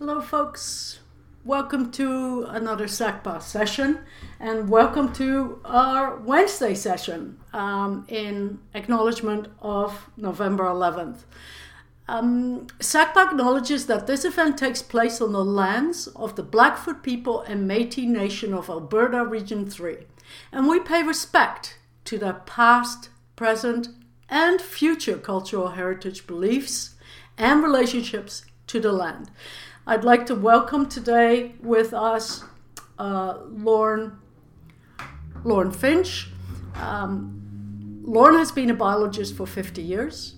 Hello, folks. Welcome to another SACPA session, and welcome to our Wednesday session um, in acknowledgement of November 11th. Um, SACPA acknowledges that this event takes place on the lands of the Blackfoot people and Metis Nation of Alberta Region 3, and we pay respect to their past, present, and future cultural heritage beliefs and relationships to the land. I'd like to welcome today with us uh, Lorne, Lorne Fitch. Um, Lorne has been a biologist for 50 years,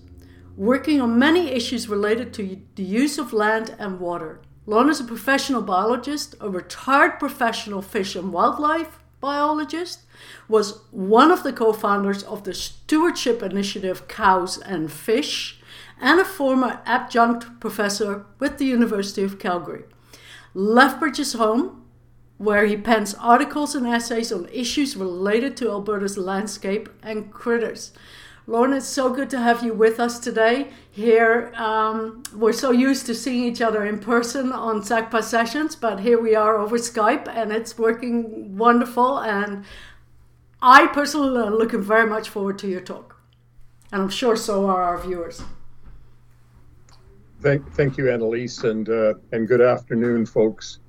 working on many issues related to the use of land and water. Lorne is a professional biologist, a retired professional fish and wildlife biologist, was one of the co founders of the Stewardship Initiative Cows and Fish and a former adjunct professor with the University of Calgary. Lethbridge is home, where he pens articles and essays on issues related to Alberta's landscape and critters. Lorne, it's so good to have you with us today. Here, um, we're so used to seeing each other in person on SACPA sessions, but here we are over Skype, and it's working wonderful. And I personally am looking very much forward to your talk, and I'm sure so are our viewers. Thank, thank you, Annalise, and uh, and good afternoon, folks.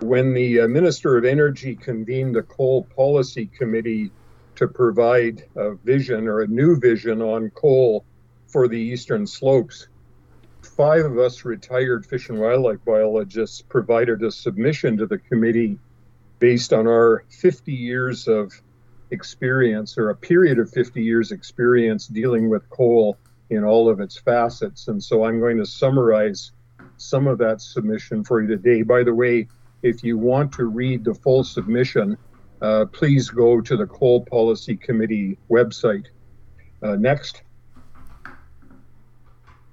When the uh, Minister of Energy convened a coal policy committee to provide a vision or a new vision on coal for the eastern slopes, five of us retired fish and wildlife biologists provided a submission to the committee based on our 50 years of experience or a period of 50 years experience dealing with coal in all of its facets. And so I'm going to summarize some of that submission for you today. By the way, if you want to read the full submission, uh, please go to the Coal Policy Committee website. Uh, next.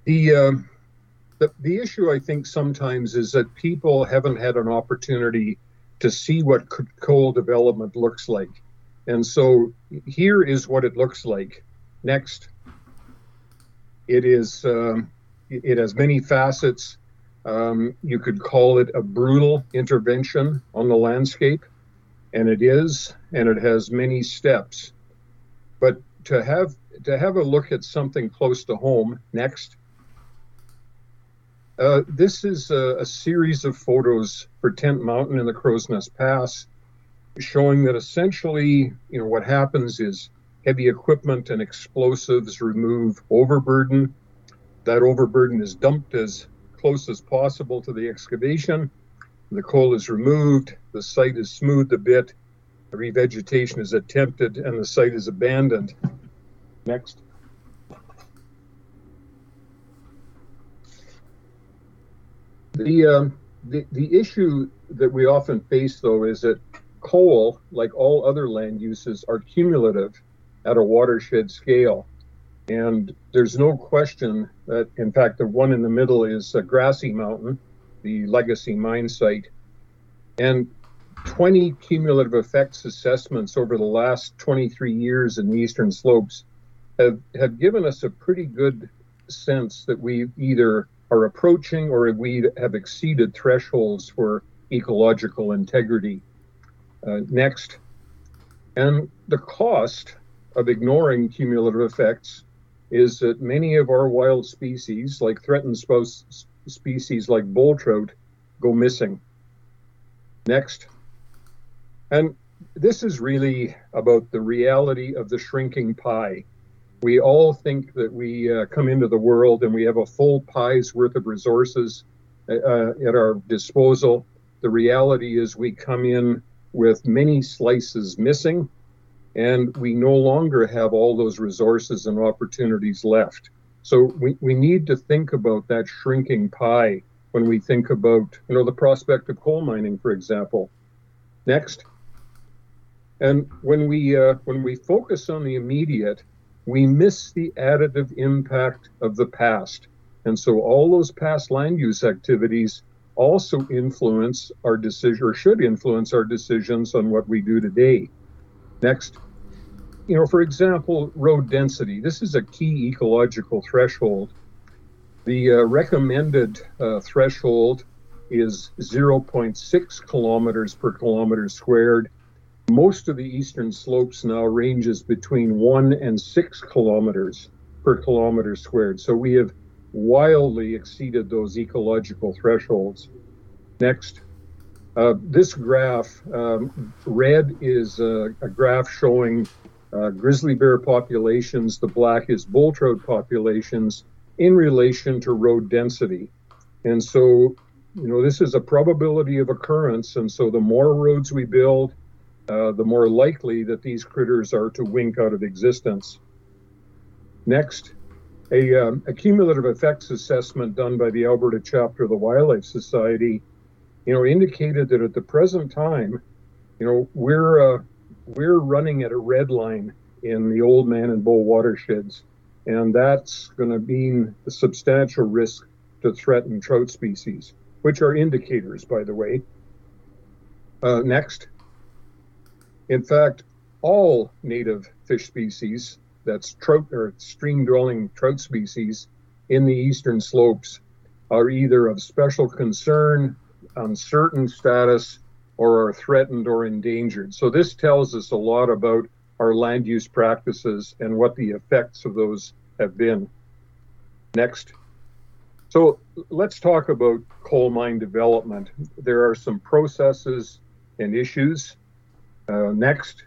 The, uh, the, the issue, I think, sometimes is that people haven't had an opportunity to see what coal development looks like. And so here is what it looks like. Next. It is um, it has many facets. Um, you could call it a brutal intervention on the landscape, and it is, and it has many steps. But to have to have a look at something close to home next. Uh, this is a, a, series of photos for Tent Mountain in the Crowsnest Pass, showing that essentially, you know, what happens is heavy equipment and explosives remove overburden. That overburden is dumped as close as possible to the excavation. The coal is removed, the site is smoothed a bit, revegetation is attempted, and the site is abandoned. Next. The, uh, the, the issue that we often face, though, is that coal, like all other land uses, are cumulative at a watershed scale. And there's no question that, in fact, the one in the middle is a Grassy Mountain, the legacy mine site. And 20 cumulative effects assessments over the last 23 years in the eastern slopes have, have given us a pretty good sense that we either are approaching or we have exceeded thresholds for ecological integrity. Uh, next. And the cost of ignoring cumulative effects is that many of our wild species, like threatened species like bull trout, go missing. Next. And this is really about the reality of the shrinking pie. We all think that we uh, come into the world and we have a full pie's worth of resources uh, uh at our disposal. The reality is we come in with many slices missing and we no longer have all those resources and opportunities left. So we, we need to think about that shrinking pie when we think about, you know, the prospect of coal mining, for example. Next. And when we uh, when we focus on the immediate, we miss the additive impact of the past. And so all those past land use activities also influence our decision or should influence our decisions on what we do today. Next you know, for example, road density. This is a key ecological threshold. The uh, recommended uh, threshold is 0.6 kilometers per kilometer squared. Most of the eastern slopes now ranges between one and six kilometers per kilometer squared. So we have wildly exceeded those ecological thresholds. Next, uh, this graph, um, red is a, a graph showing uh, grizzly bear populations, the black is bull trout populations in relation to road density. And so, you know, this is a probability of occurrence. And so the more roads we build, uh, the more likely that these critters are to wink out of existence. Next, a, um, a cumulative effects assessment done by the Alberta chapter of the Wildlife Society, you know, indicated that at the present time, you know, we're uh, we're running at a red line in the Oldman and Bull watersheds, and that's going to mean a substantial risk to threatened trout species, which are indicators, by the way. Uh, next, in fact, all native fish species that's trout or stream dwelling trout species in the eastern slopes are either of special concern, uncertain status, or are threatened or endangered. So this tells us a lot about our land use practices and what the effects of those have been. Next. So let's talk about coal mine development. There are some processes and issues. Uh, next,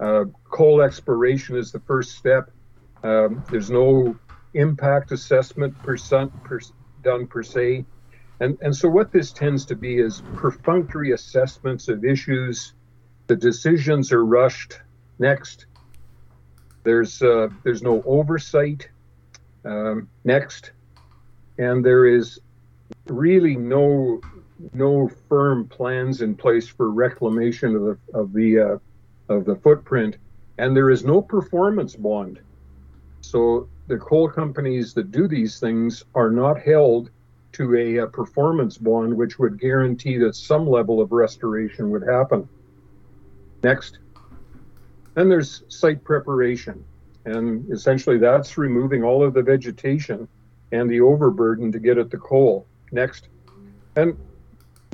uh, coal exploration is the first step. Um, there's no impact assessment per, per, done per se. And, and so what this tends to be is perfunctory assessments of issues. The decisions are rushed. Next, there's uh, there's no oversight. Um, next, and there is really no no firm plans in place for reclamation of the of the uh, of the footprint, and there is no performance bond. So the coal companies that do these things are not held to a, a performance bond, which would guarantee that some level of restoration would happen. Next. Then there's site preparation. And essentially, that's removing all of the vegetation and the overburden to get at the coal. Next. And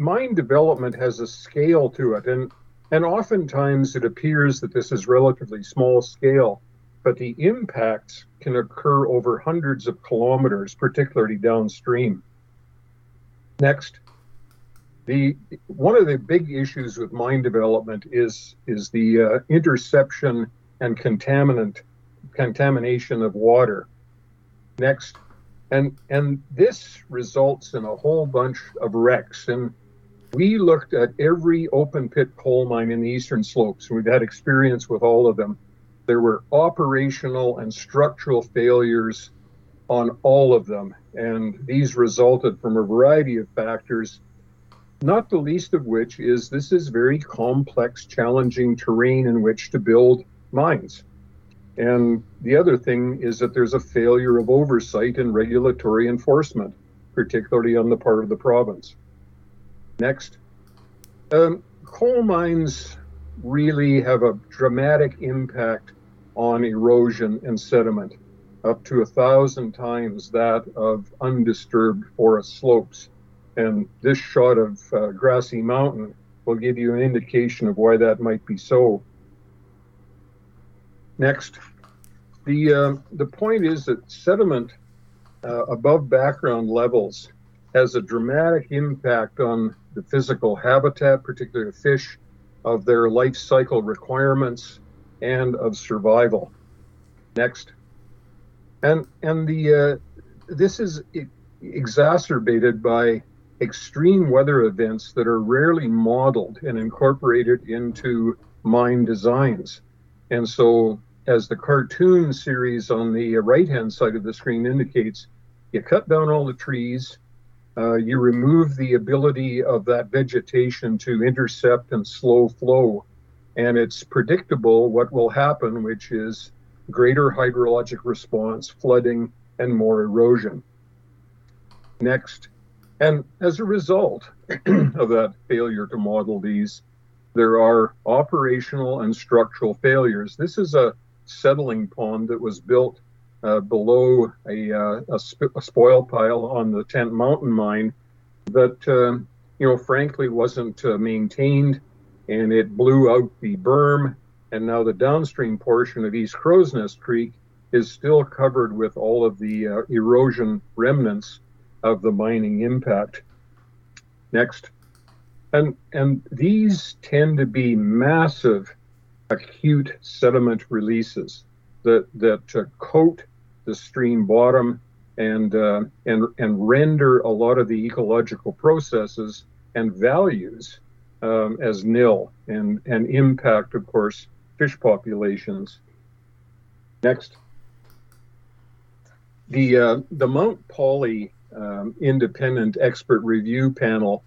mine development has a scale to it. And and oftentimes it appears that this is relatively small scale, but the impacts can occur over hundreds of kilometers, particularly downstream. Next, the one of the big issues with mine development is is the uh, interception and contaminant contamination of water. Next, and and this results in a whole bunch of wrecks and we looked at every open pit coal mine in the eastern slopes, and we've had experience with all of them. There were operational and structural failures on all of them, and these resulted from a variety of factors, not the least of which is this is very complex, challenging terrain in which to build mines. And the other thing is that there's a failure of oversight and regulatory enforcement, particularly on the part of the province. Next. Um, coal mines really have a dramatic impact on erosion and sediment, up to a thousand times that of undisturbed forest slopes. And this shot of uh, Grassy Mountain will give you an indication of why that might be so. Next, the, uh, the point is that sediment uh, above background levels has a dramatic impact on the physical habitat, particularly fish, of their life cycle requirements, and of survival. Next, and and the uh, this is exacerbated by extreme weather events that are rarely modeled and incorporated into mine designs. And so, as the cartoon series on the right hand side of the screen indicates, you cut down all the trees, uh, you remove the ability of that vegetation to intercept and slow flow. And it's predictable what will happen, which is greater hydrologic response, flooding, and more erosion. Next, and as a result of that failure to model these, there are operational and structural failures. This is a settling pond that was built uh, below a, uh, a, sp- a, spoil pile on the Tent Mountain mine that, uh, you know, frankly wasn't uh, maintained and it blew out the berm. And now the downstream portion of East Crowsnest Creek is still covered with all of the uh, erosion remnants of the mining impact. Next. And, and these tend to be massive acute sediment releases that, that uh, coat the stream bottom and, uh, and, and render a lot of the ecological processes and values um, as nil and, and impact, of course, fish populations. Next. The, uh, the Mount Polley um, independent expert review panel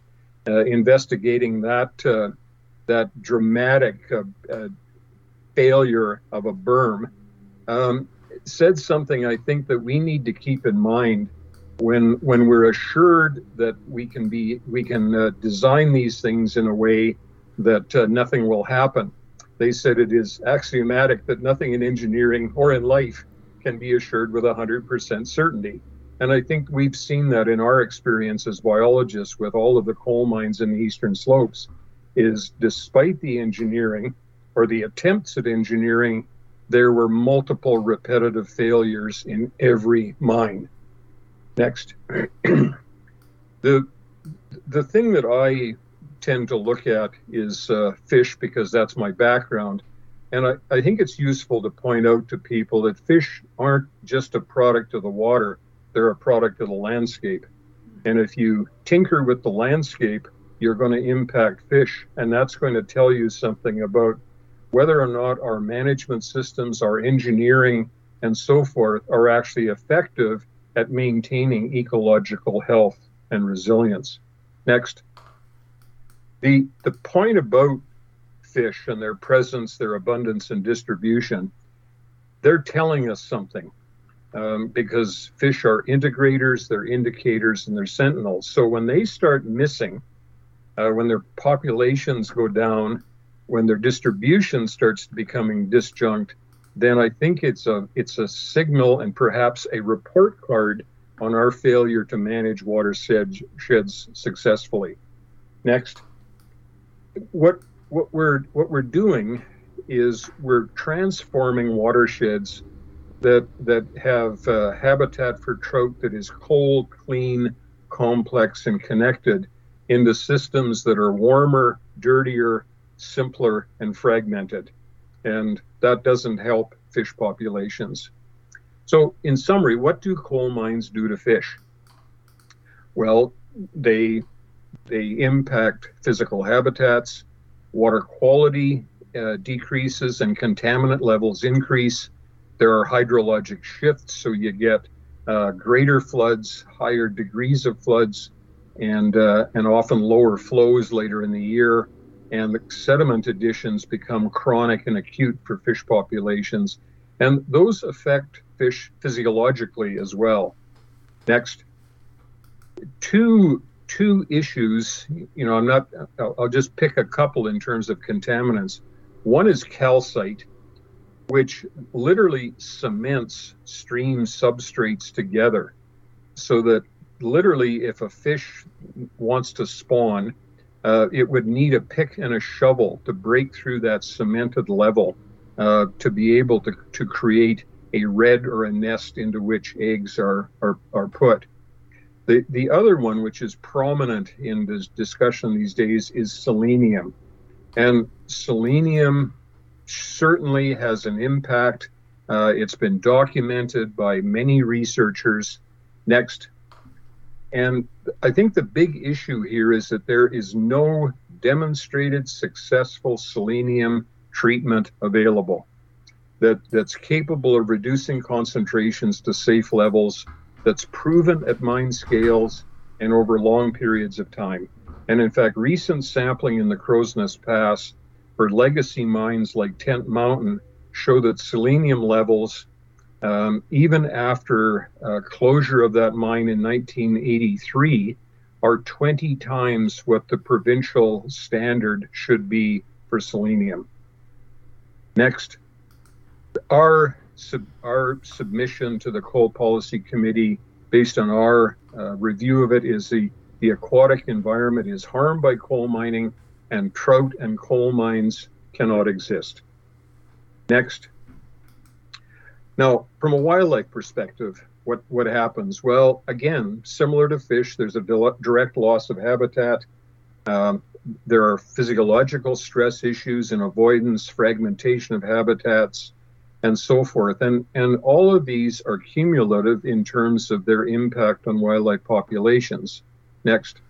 uh, investigating that, uh, that dramatic uh, uh, failure of a berm um, said something I think that we need to keep in mind when when we're assured that we can be we can uh, design these things in a way that uh, nothing will happen. They said it is axiomatic that nothing in engineering or in life can be assured with 100% certainty. And I think we've seen that in our experience as biologists with all of the coal mines in the eastern slopes is despite the engineering or the attempts at engineering there were multiple repetitive failures in every mine. Next. the the thing that I tend to look at is uh, fish because that's my background. And I, I think it's useful to point out to people that fish aren't just a product of the water, they're a product of the landscape. And if you tinker with the landscape, you're going to impact fish. And that's going to tell you something about whether or not our management systems, our engineering, and so forth are actually effective at maintaining ecological health and resilience. Next. The, the point about fish and their presence, their abundance, and distribution, they're telling us something um, because fish are integrators, they're indicators, and they're sentinels. So when they start missing, uh, when their populations go down, when their distribution starts becoming disjunct, then I think it's a it's a signal and perhaps a report card on our failure to manage watershed sheds successfully. Next, what what we're what we're doing is we're transforming watersheds that that have uh, habitat for trout that is cold, clean, complex, and connected into systems that are warmer, dirtier, simpler, and fragmented. And that doesn't help fish populations. So, in summary, what do coal mines do to fish? Well, they they impact physical habitats, water quality uh, decreases, and contaminant levels increase. There are hydrologic shifts, so you get uh, greater floods, higher degrees of floods, and uh, and often lower flows later in the year and the sediment additions become chronic and acute for fish populations. And those affect fish physiologically as well. Next, two two issues. You know, I'm not. I'll, I'll just pick a couple in terms of contaminants. One is calcite, which literally cements stream substrates together, so that literally, if a fish wants to spawn, uh, it would need a pick and a shovel to break through that cemented level uh, to be able to, to create a redd or a nest into which eggs are, are, are put. The, the other one, which is prominent in this discussion these days, is selenium. And selenium certainly has an impact. Uh, it's been documented by many researchers. Next. And I think the big issue here is that there is no demonstrated successful selenium treatment available that, that's capable of reducing concentrations to safe levels, that's proven at mine scales and over long periods of time. And in fact, recent sampling in the Crowsnest Pass for legacy mines like Tent Mountain show that selenium levels um, even after uh, closure of that mine in 1983, are 20 times what the provincial standard should be for selenium. Next, our, sub- our submission to the Coal Policy Committee, based on our uh, review of it, is the the aquatic environment is harmed by coal mining, and trout and coal mines cannot exist. Next. Now, from a wildlife perspective, what, what happens? Well, again, similar to fish, there's a direct loss of habitat. Um, there are physiological stress issues and avoidance, fragmentation of habitats, and so forth. And, and all of these are cumulative in terms of their impact on wildlife populations. Next.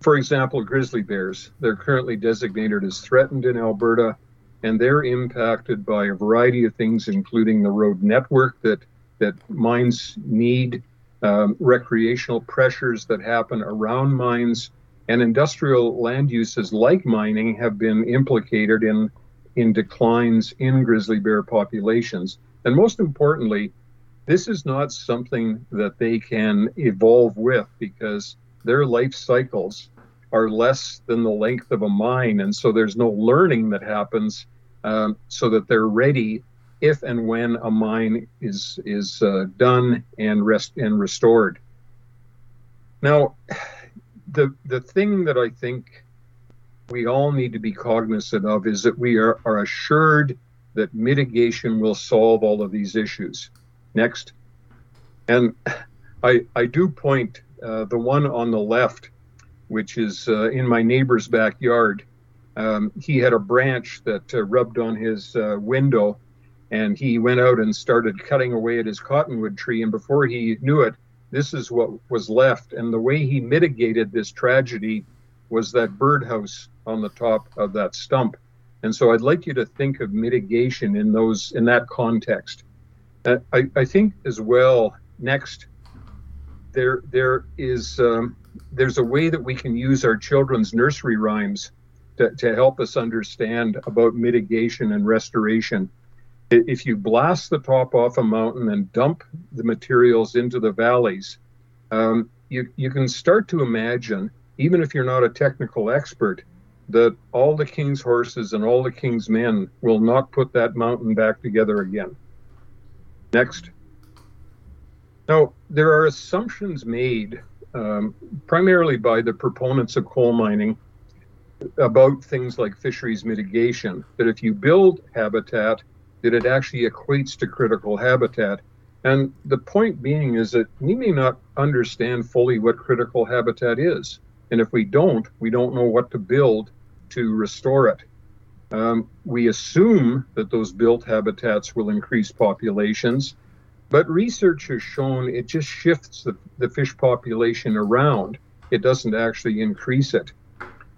For example, grizzly bears. They're currently designated as threatened in Alberta, and they're impacted by a variety of things, including the road network that, that mines need, um, recreational pressures that happen around mines, and industrial land uses like mining have been implicated in, in declines in grizzly bear populations. And most importantly, this is not something that they can evolve with because their life cycles are less than the length of a mine. And so there's no learning that happens um, so that they're ready if and when a mine is, is uh, done and, rest, and restored. Now, the the thing that I think we all need to be cognizant of is that we are, are assured that mitigation will solve all of these issues. Next. And I, I do point uh, the one on the left, which is uh, in my neighbor's backyard. Um, he had a branch that uh, rubbed on his uh, window, and he went out and started cutting away at his cottonwood tree. And before he knew it, this is what was left. And the way he mitigated this tragedy was that birdhouse on the top of that stump. And so I'd like you to think of mitigation in those in that context. Uh, I, I think as well. Next, there there is um, there's a way that we can use our children's nursery rhymes to, to help us understand about mitigation and restoration if you blast the top off a mountain and dump the materials into the valleys, um, you, you can start to imagine, even if you're not a technical expert, that all the king's horses and all the king's men will not put that mountain back together again. Next. Now, there are assumptions made um, primarily by the proponents of coal mining about things like fisheries mitigation, that if you build habitat, that it actually equates to critical habitat. And the point being is that we may not understand fully what critical habitat is. And if we don't, we don't know what to build to restore it. Um, we assume that those built habitats will increase populations, but research has shown it just shifts the, the fish population around. It doesn't actually increase it.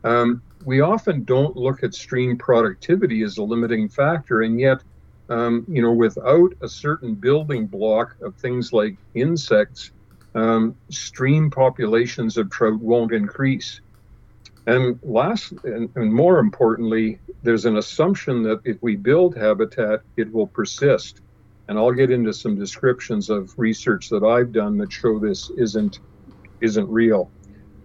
Um, we often don't look at stream productivity as a limiting factor, and yet um, you know, without a certain building block of things like insects, um, stream populations of trout won't increase. And last, and, and, more importantly, there's an assumption that if we build habitat, it will persist. And I'll get into some descriptions of research that I've done that show this isn't isn't real.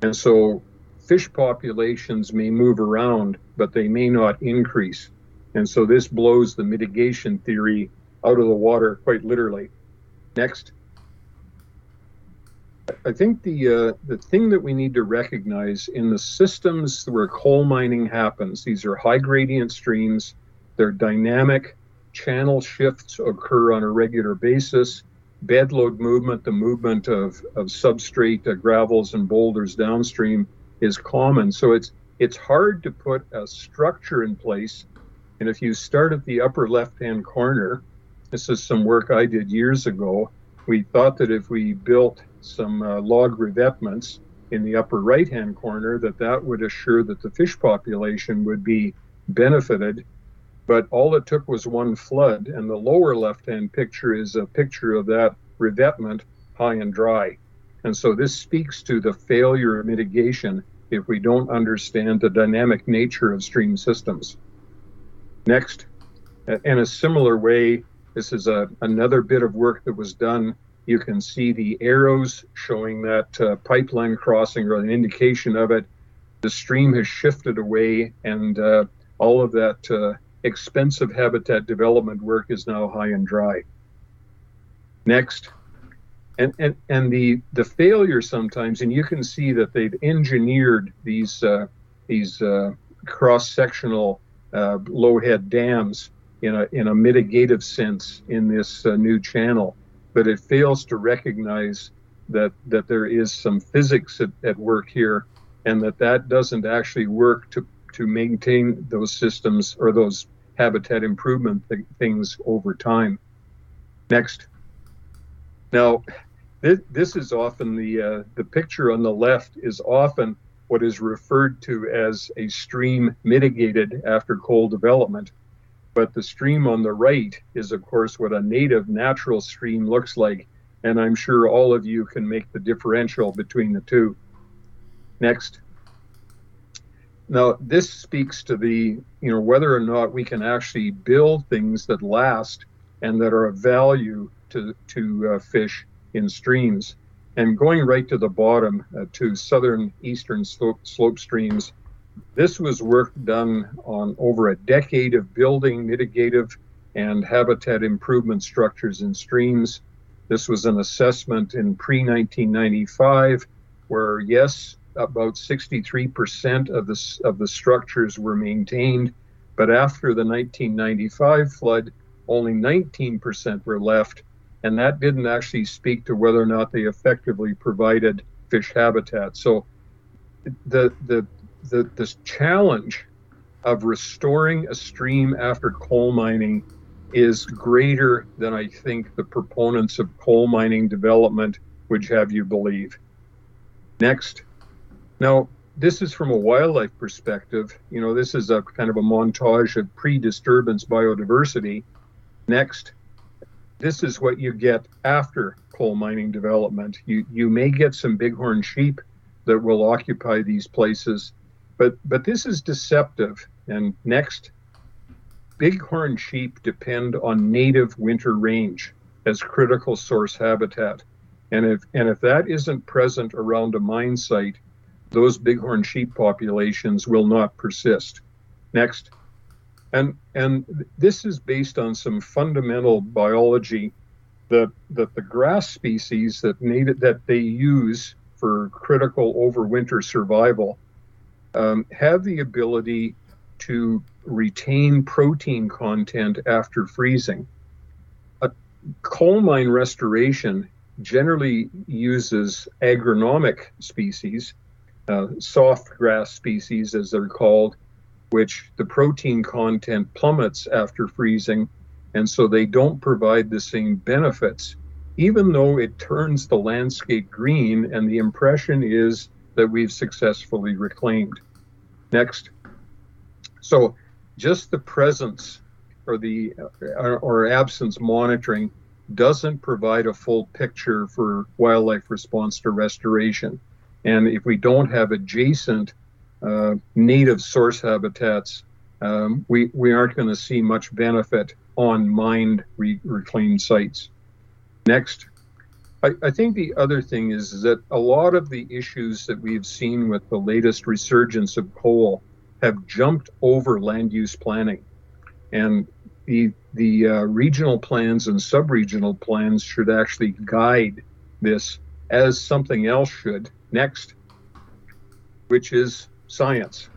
And so, fish populations may move around, but they may not increase. And so this blows the mitigation theory out of the water quite literally. Next. I think the uh, the thing that we need to recognize in the systems where coal mining happens, these are high gradient streams. They're dynamic. Channel shifts occur on a regular basis. Bed load movement, the movement of, of substrate, uh, gravels, and boulders downstream is common. So it's it's hard to put a structure in place and if you start at the upper left hand corner, this is some work I did years ago. We thought that if we built some uh, log revetments in the upper right hand corner, that that would assure that the fish population would be benefited. But all it took was one flood, and the lower left hand picture is a picture of that revetment high and dry. And so this speaks to the failure of mitigation if we don't understand the dynamic nature of stream systems. Next, in a similar way, this is a, another bit of work that was done. You can see the arrows showing that uh, pipeline crossing or an indication of it. The stream has shifted away, and uh, all of that uh, expensive habitat development work is now high and dry. Next, And, and, and the, the failure sometimes, and you can see that they've engineered these, uh, these uh, cross sectional uh, low head dams in a, in a mitigative sense in this new channel, but it fails to recognize that, that there is some physics at, at work here and that that doesn't actually work to, to maintain those systems or those habitat improvement th- things over time. Next. Now, this, this is often the uh, the picture on the left is often what is referred to as a stream mitigated after coal development. But the stream on the right is, of course, what a native natural stream looks like. And I'm sure all of you can make the differential between the two. Next. Now, this speaks to the, you know, whether or not we can actually build things that last and that are of value to, to uh, fish in streams. And going right to the bottom uh, to southern eastern slope, slope streams, this was work done on over a decade of building mitigative and habitat improvement structures in streams. This was an assessment in pre 1995 where, yes, about 63% of the, of the structures were maintained, but after the 1995 flood, only 19% were left, and that didn't actually speak to whether or not they effectively provided fish habitat. So the the the this challenge of restoring a stream after coal mining is greater than I think the proponents of coal mining development would have you believe. Next. Now, this is from a wildlife perspective. You know, this is a kind of a montage of pre disturbance biodiversity. Next this is what you get after coal mining development. You you may get some bighorn sheep that will occupy these places, but but this is deceptive. And next, bighorn sheep depend on native winter range as critical source habitat. And if and if that isn't present around a mine site, those bighorn sheep populations will not persist. Next, and and this is based on some fundamental biology that that the grass species that native that they use for critical overwinter survival um, have the ability to retain protein content after freezing. A coal mine restoration generally uses agronomic species, uh, soft grass species as they're called, which the protein content plummets after freezing, and so they don't provide the same benefits, even though it turns the landscape green and the impression is that we've successfully reclaimed. Next. So just the presence or the or absence monitoring doesn't provide a full picture for wildlife response to restoration. And if we don't have adjacent uh, native source habitats, um, we, we aren't going to see much benefit on mined re- reclaimed sites. Next, I, I, think the other thing is, is that a lot of the issues that we've seen with the latest resurgence of coal have jumped over land use planning. And the, the uh, regional plans and sub-regional plans should actually guide this as something else should next, which is science.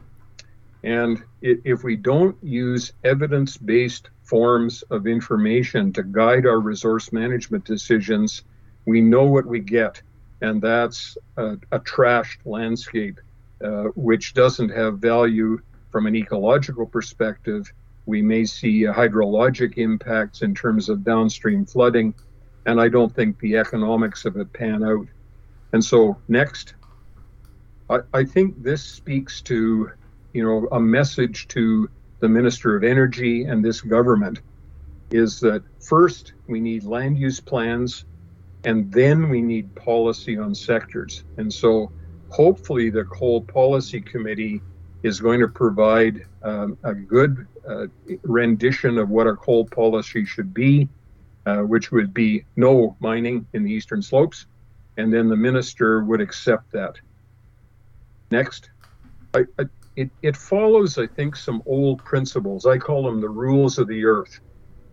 And if we don't use evidence based forms of information to guide our resource management decisions, we know what we get. And that's a, a trashed landscape, uh, which doesn't have value from an ecological perspective. We may see hydrologic impacts in terms of downstream flooding, and I don't think the economics of it pan out. And so, next, I, I think this speaks to, you know, a message to the Minister of Energy and this government is that first we need land use plans and then we need policy on sectors. And so hopefully the Coal Policy Committee is going to provide um, a good uh, rendition of what our coal policy should be, uh, which would be no mining in the eastern slopes. And then the minister would accept that. Next. I, I, it, it follows, I think, some old principles. I call them the rules of the earth.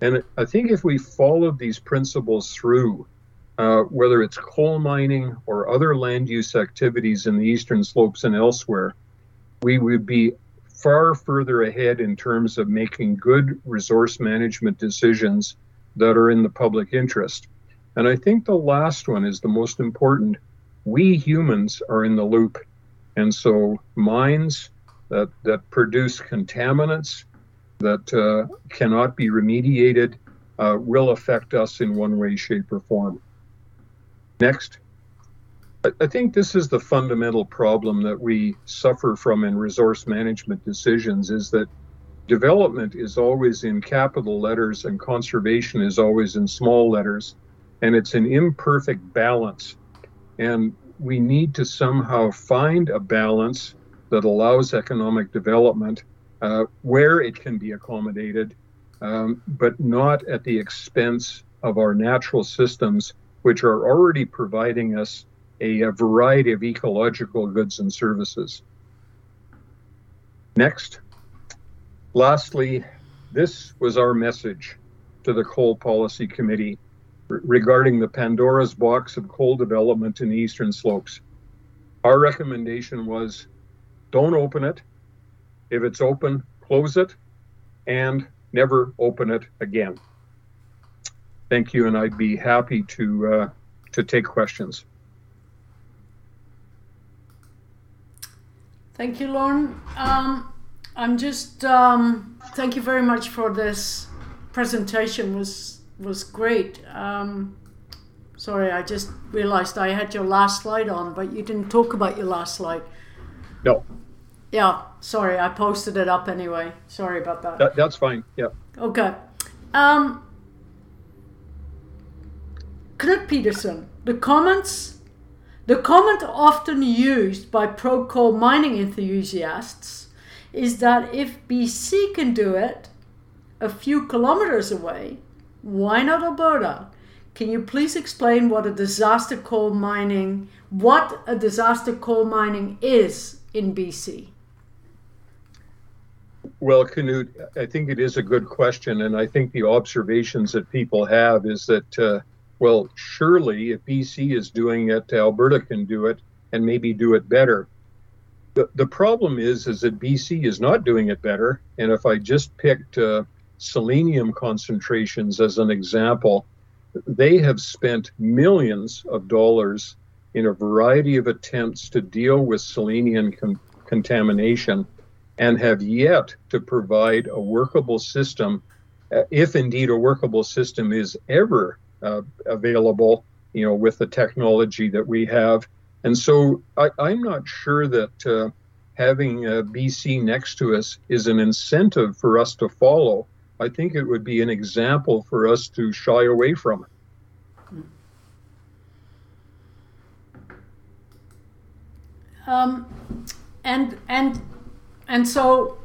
And I think if we followed these principles through, uh, whether it's coal mining or other land use activities in the eastern slopes and elsewhere, we would be far further ahead in terms of making good resource management decisions that are in the public interest. And I think the last one is the most important. We humans are in the loop. And so mines that, that produce contaminants that uh, cannot be remediated uh, will affect us in one way, shape, or form. Next. I think this is the fundamental problem that we suffer from in resource management decisions is that development is always in capital letters and conservation is always in small letters and it's an imperfect balance and we need to somehow find a balance that allows economic development uh, where it can be accommodated um, but not at the expense of our natural systems which are already providing us a, a variety of ecological goods and services. Next. Lastly, this was our message to the Coal Policy Committee regarding the Pandora's box of coal development in the eastern slopes. Our recommendation was don't open it. If it's open, close it and never open it again. Thank you, and I'd be happy to uh, to take questions. Thank you, Lorne. Um, I'm just um, thank you very much for this presentation. was was great. Um, sorry, I just realized I had your last slide on, but you didn't talk about your last slide. No. Yeah, sorry, I posted it up anyway. Sorry about that. that that's fine. Yeah. Okay. Um, Knut Peterson, the comments the comment often used by pro coal mining enthusiasts is that if BC can do it a few kilometers away, why not Alberta? Can you please explain what a disaster coal mining, what a disaster coal mining is in BC? Well, Knut, I think it is a good question, and I think the observations that people have is that uh, well, surely if BC is doing it, Alberta can do it and maybe do it better. The, the problem is, is that BC is not doing it better. And if I just picked uh, selenium concentrations as an example, they have spent millions of dollars in a variety of attempts to deal with selenium con- contamination and have yet to provide a workable system, uh, if indeed a workable system is ever uh, available, you know, with the technology that we have. And so I, am not sure that uh, having uh, BC next to us is an incentive for us to follow. I think it would be an example for us to shy away from. Um, and and and so,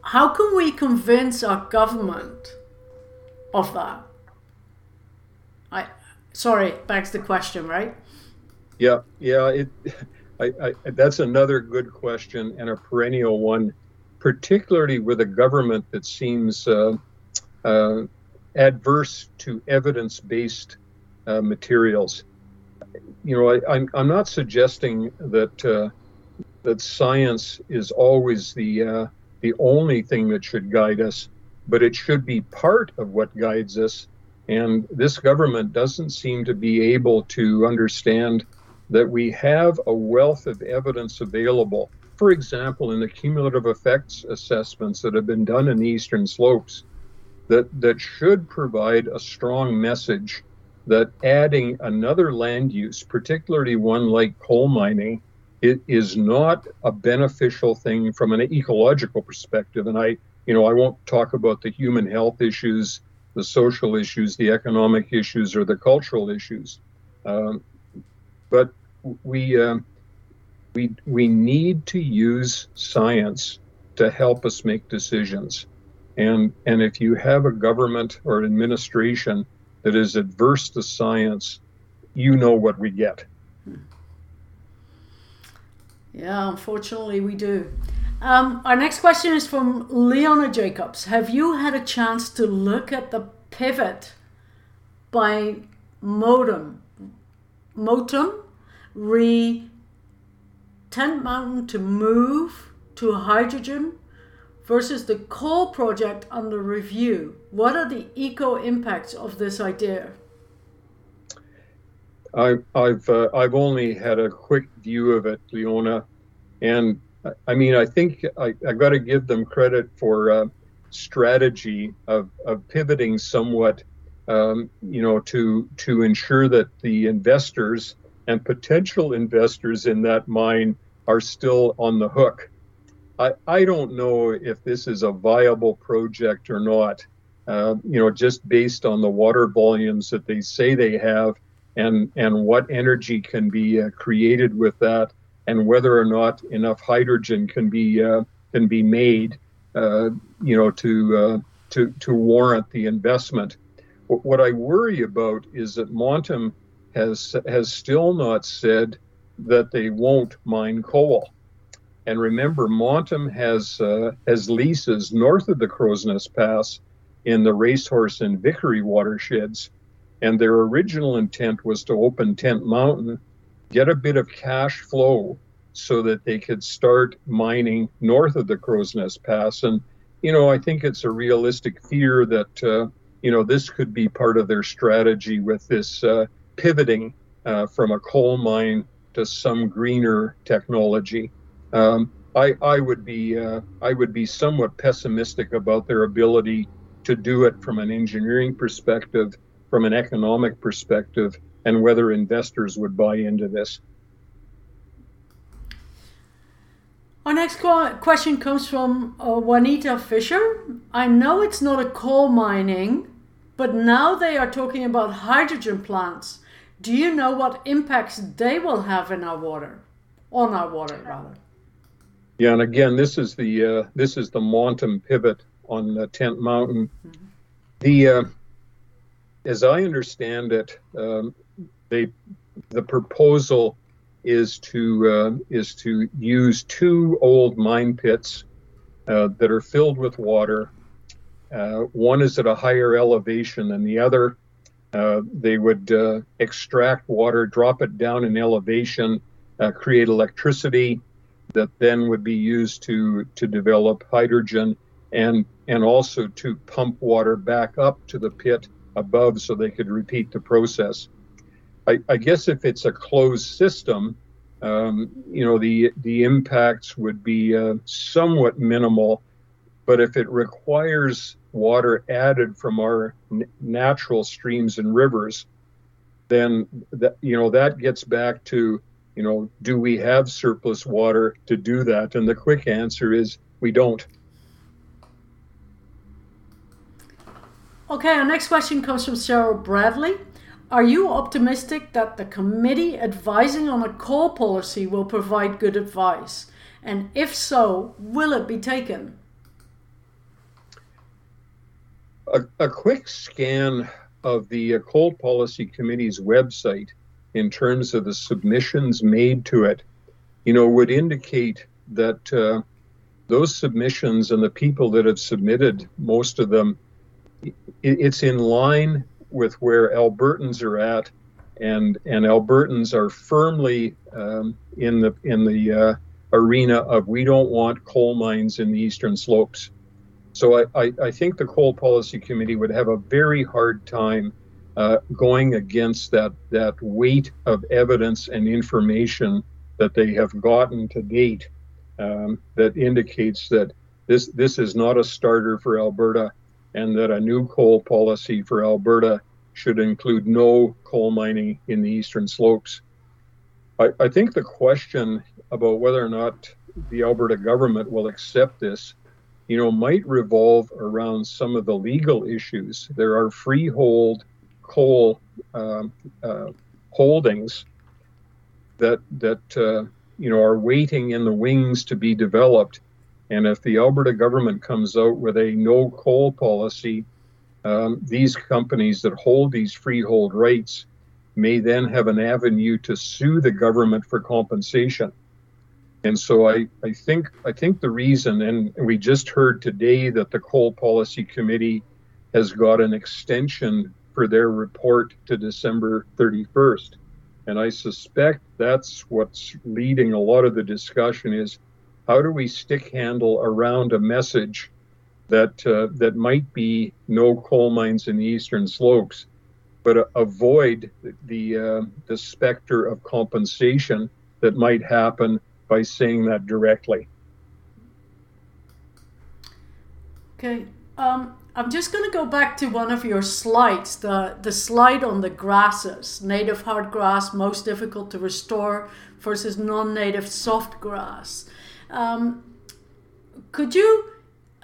how can we convince our government of that? I sorry, begs the question, right? Yeah, yeah. It, I, I, that's another good question and a perennial one, particularly with a government that seems uh, uh, adverse to evidence-based uh, materials. You know, I, am I'm, I'm not suggesting that uh, that science is always the uh, the only thing that should guide us, but it should be part of what guides us and this government doesn't seem to be able to understand that we have a wealth of evidence available. For example, in the cumulative effects assessments that have been done in the eastern slopes, that, that should provide a strong message that adding another land use, particularly one like coal mining, it is not a beneficial thing from an ecological perspective. And I, you know, I won't talk about the human health issues the social issues, the economic issues, or the cultural issues. Um, but we uh, we we need to use science to help us make decisions. And and if you have a government or administration that is adverse to science, you know what we get. Yeah, unfortunately, we do. Um, our next question is from Leona Jacobs. Have you had a chance to look at the pivot by Modem, Montem re Tent Mountain to move to hydrogen versus the coal project under review? What are the eco impacts of this idea? I, have uh, I've only had a quick view of it, Leona, and I mean I think I, I got to give them credit for uh, strategy of, of pivoting somewhat, um, you know, to to ensure that the investors and potential investors in that mine are still on the hook. I, I don't know if this is a viable project or not. Uh, you know, just based on the water volumes that they say they have, and and what energy can be uh, created with that, and whether or not enough hydrogen can be uh, can be made, uh, you know, to uh, to to warrant the investment. What I worry about is that Montem has has still not said that they won't mine coal. And remember, Montem has uh, has leases north of the Crowsnest Pass in the Racehorse and Vicary watersheds, and their original intent was to open Tent Mountain, get a bit of cash flow, so that they could start mining north of the Crowsnest Pass. And you know, I think it's a realistic fear that uh, you know this could be part of their strategy with this uh, pivoting uh, from a coal mine to some greener technology. Um, I, I would be uh, I would be somewhat pessimistic about their ability to do it from an engineering perspective, from an economic perspective, and whether investors would buy into this. Our next question comes from uh, Juanita Fisher. I know it's not a coal mining, but now they are talking about hydrogen plants. Do you know what impacts they will have in our water, on our water rather? Yeah, and again, this is the uh, this is the Montem pivot on the Tent Mountain. Mm-hmm. The uh, as I understand it, um, they the proposal is to uh, is to use two old mine pits uh, that are filled with water. Uh, one is at a higher elevation than the other, uh, they would uh, extract water, drop it down in elevation, uh, create electricity that then would be used to to develop hydrogen and and also to pump water back up to the pit above so they could repeat the process. I, I guess if it's a closed system, um, you know the the impacts would be uh, somewhat minimal, but if it requires water added from our n- natural streams and rivers, then that you know that gets back to you know do we have surplus water to do that? And the quick answer is we don't. Okay, our next question comes from Sarah Bradley. Are you optimistic that the committee advising on a coal policy will provide good advice? And if so, will it be taken? a, a quick scan of the uh, Coal Policy Committee's website in terms of the submissions made to it, you know, would indicate that uh, those submissions and the people that have submitted most of them, it, it's in line with where Albertans are at, and and Albertans are firmly um, in the in the uh, arena of we don't want coal mines in the eastern slopes. So I, I, I, think the Coal Policy Committee would have a very hard time uh, going against that that weight of evidence and information that they have gotten to date um, that indicates that this this is not a starter for Alberta and that a new coal policy for Alberta should include no coal mining in the eastern slopes. I, I think the question about whether or not the Alberta government will accept this you know, might revolve around some of the legal issues. There are freehold coal um, uh, holdings that that uh, you know are waiting in the wings to be developed. And if the Alberta government comes out with a no coal policy, um, these companies that hold these freehold rights may then have an avenue to sue the government for compensation. And so I, I think I think the reason, and we just heard today that the Coal Policy Committee has got an extension for their report to December 31st. And I suspect that's what's leading a lot of the discussion is how do we stick handle around a message that uh, that might be no coal mines in the eastern slopes, but uh, avoid the uh, the specter of compensation that might happen by saying that directly. Okay. Um, I'm just going to go back to one of your slides, the, the slide on the grasses, native hard grass, most difficult to restore versus non-native soft grass. Um, could you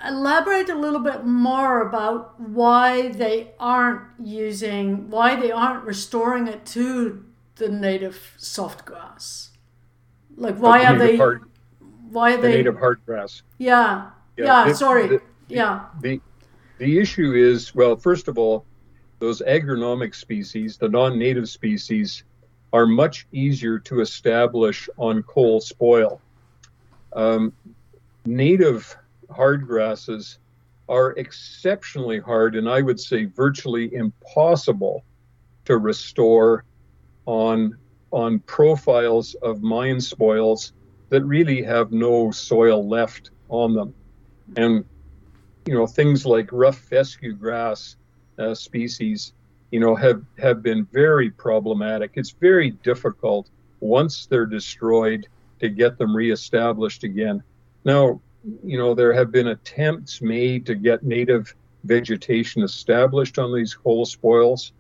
elaborate a little bit more about why they aren't using, why they aren't restoring it to the native soft grass? Like why are they? Hard, why are the they native hard grass? Yeah, yeah. yeah sorry. The, yeah. The the issue is well, first of all, those agronomic species, the non-native species, are much easier to establish on coal spoil. Um, native hard grasses are exceptionally hard, and I would say virtually impossible to restore on on profiles of mine spoils that really have no soil left on them. And you know things like rough fescue grass uh, species, you know, have have been very problematic. It's very difficult once they're destroyed to get them reestablished again. Now, you know, there have been attempts made to get native vegetation established on these coal spoils,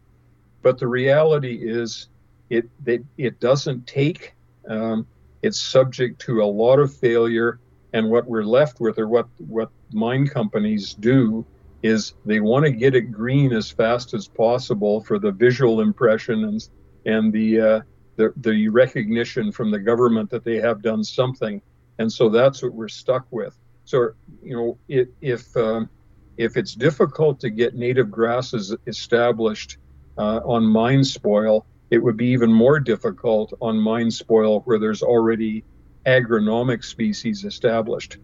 but the reality is it it, it doesn't take. Um, it's subject to a lot of failure, and what we're left with, or what what mine companies do, is they want to get it green as fast as possible for the visual impression and and the uh, the, the recognition from the government that they have done something, and so that's what we're stuck with. So you know, it, if um, if it's difficult to get native grasses established uh, on mine spoil, it would be even more difficult on mine spoil where there's already agronomic species established.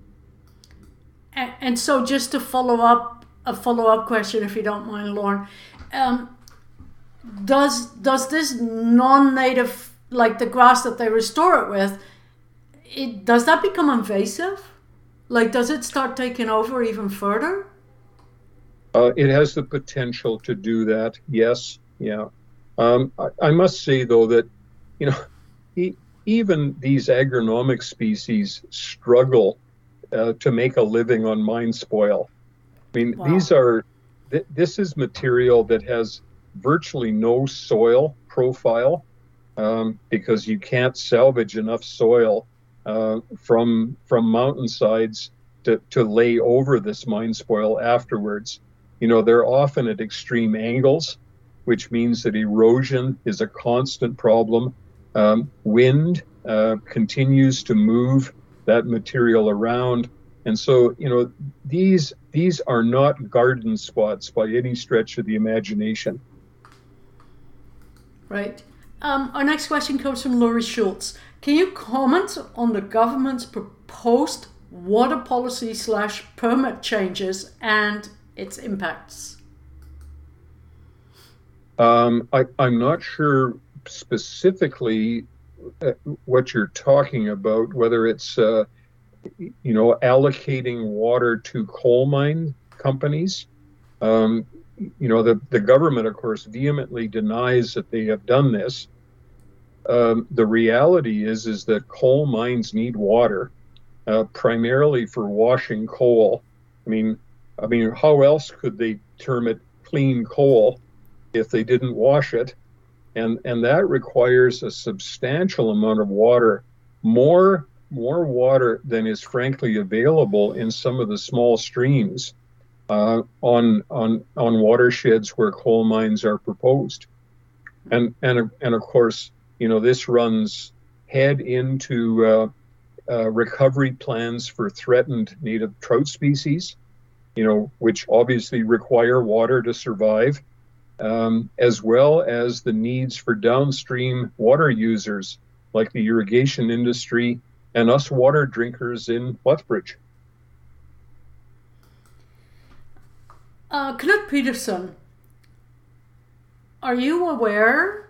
And, and so, just to follow up, a follow up question, if you don't mind, Lorne. Um, does does this non-native like the grass that they restore it with it does that become invasive? Like does it start taking over even further? Uh, it has the potential to do that yes yeah. Um, I, I, must say though that you know e- even these agronomic species struggle uh, to make a living on mine spoil. I mean wow. these are th- this is material that has virtually no soil profile um, because you can't salvage enough soil uh, from from mountainsides to, to lay over this mine spoil afterwards. You know, they're often at extreme angles, which means that erosion is a constant problem. Um, wind uh, continues to move that material around. And so, you know, these these are not garden spots by any stretch of the imagination. Right. Um, our next question comes from Laurie Schultz. Can you comment on the government's proposed water policy slash permit changes and its impacts? Um, I, am not sure specifically uh, what you're talking about, whether it's, uh, you know, allocating water to coal mine companies. Um, you know, the, the government, of course, vehemently denies that they have done this. Um, the reality is is that coal mines need water, uh, primarily for washing coal. I mean, I mean, how else could they term it clean coal if they didn't wash it? And and that requires a substantial amount of water, more more water than is frankly available in some of the small streams uh, on on on watersheds where coal mines are proposed, and and and of course, you know this runs head into uh, uh, recovery plans for threatened native trout species, you know, which obviously require water to survive, um, as well as the needs for downstream water users like the irrigation industry and us water drinkers in Lethbridge. Uh, Knut Peterson, are you aware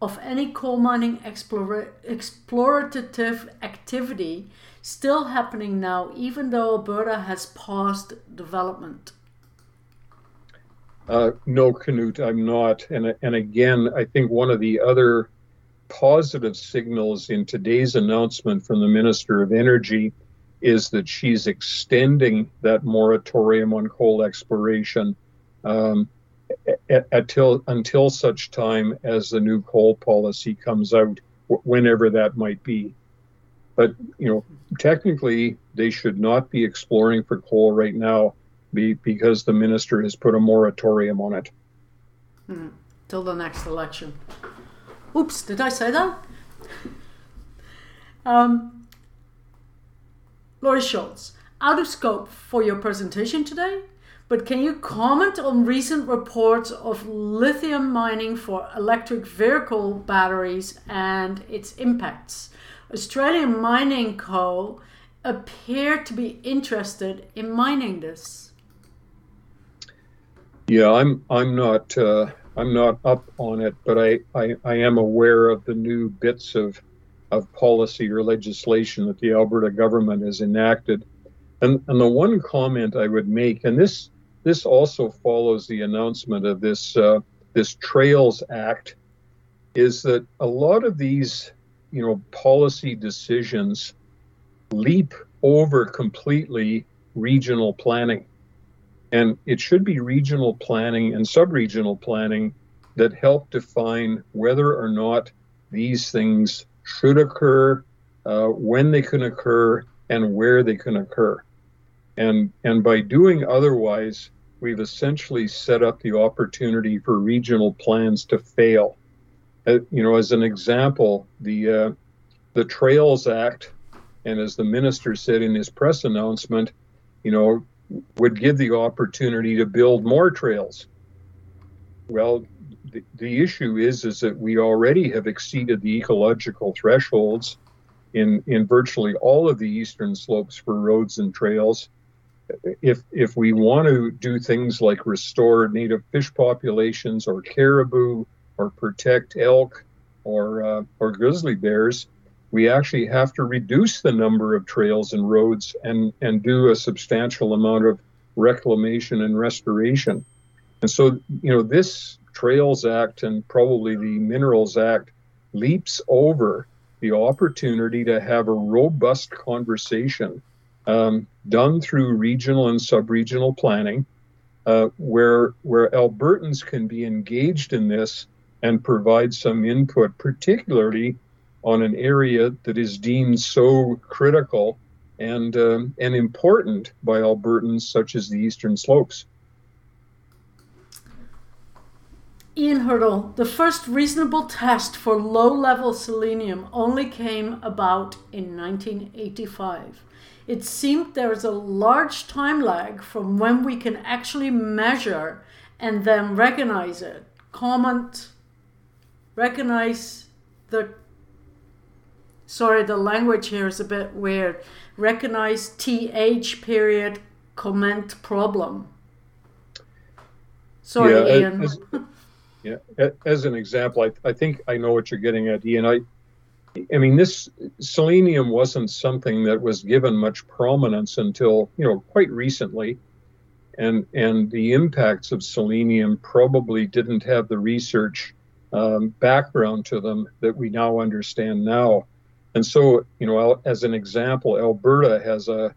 of any coal mining explora- explorative activity still happening now, even though Alberta has paused development? Uh, no, Knut, I'm not. And, and again, I think one of the other positive signals in today's announcement from the Minister of Energy is that she's extending that moratorium on coal exploration um, until until such time as the new coal policy comes out, whenever that might be. But you know, technically, they should not be exploring for coal right now, be, because the minister has put a moratorium on it. Hmm. Till the next election. Oops, did I say that? Um, Laurie Schultz, out of scope for your presentation today, but can you comment on recent reports of lithium mining for electric vehicle batteries and its impacts? Australian Mining Co. appear to be interested in mining this. Yeah, I'm I'm not uh, I'm not up on it, but I, I, I am aware of the new bits of of policy or legislation that the Alberta government has enacted. And, and the one comment I would make, and this this also follows the announcement of this uh, this Trails Act, is that a lot of these you know policy decisions leap over completely regional planning, and it should be regional planning and sub-regional planning that help define whether or not these things should occur, uh, when they can occur, and where they can occur. And, and by doing otherwise, we've essentially set up the opportunity for regional plans to fail. Uh, you know, as an example, the uh, the Trails Act, and as the minister said in his press announcement, you know, would give the opportunity to build more trails. Well, the, the issue is is that we already have exceeded the ecological thresholds in in virtually all of the eastern slopes for roads and trails. If if we want to do things like restore native fish populations or caribou or protect elk or uh, or grizzly bears, we actually have to reduce the number of trails and roads and and do a substantial amount of reclamation and restoration. And so, you know, this Trails Act and probably the Minerals Act leaps over the opportunity to have a robust conversation um, done through regional and sub-regional planning, uh, where where Albertans can be engaged in this and provide some input, particularly on an area that is deemed so critical and um, and important by Albertans, such as the Eastern Slopes. Ian Hurdle, the first reasonable test for low level selenium only came about in 1985. It seemed there is a large time lag from when we can actually measure and then recognize it. Comment, recognize the. Sorry, the language here is a bit weird. Recognize TH period comment problem. Sorry, yeah, Ian. As, Yeah, as an example, I, I think I know what you're getting at, Ian. I, I mean, this selenium wasn't something that was given much prominence until you know quite recently, and and the impacts of selenium probably didn't have the research um, background to them that we now understand now, and so you know, as an example, Alberta has a,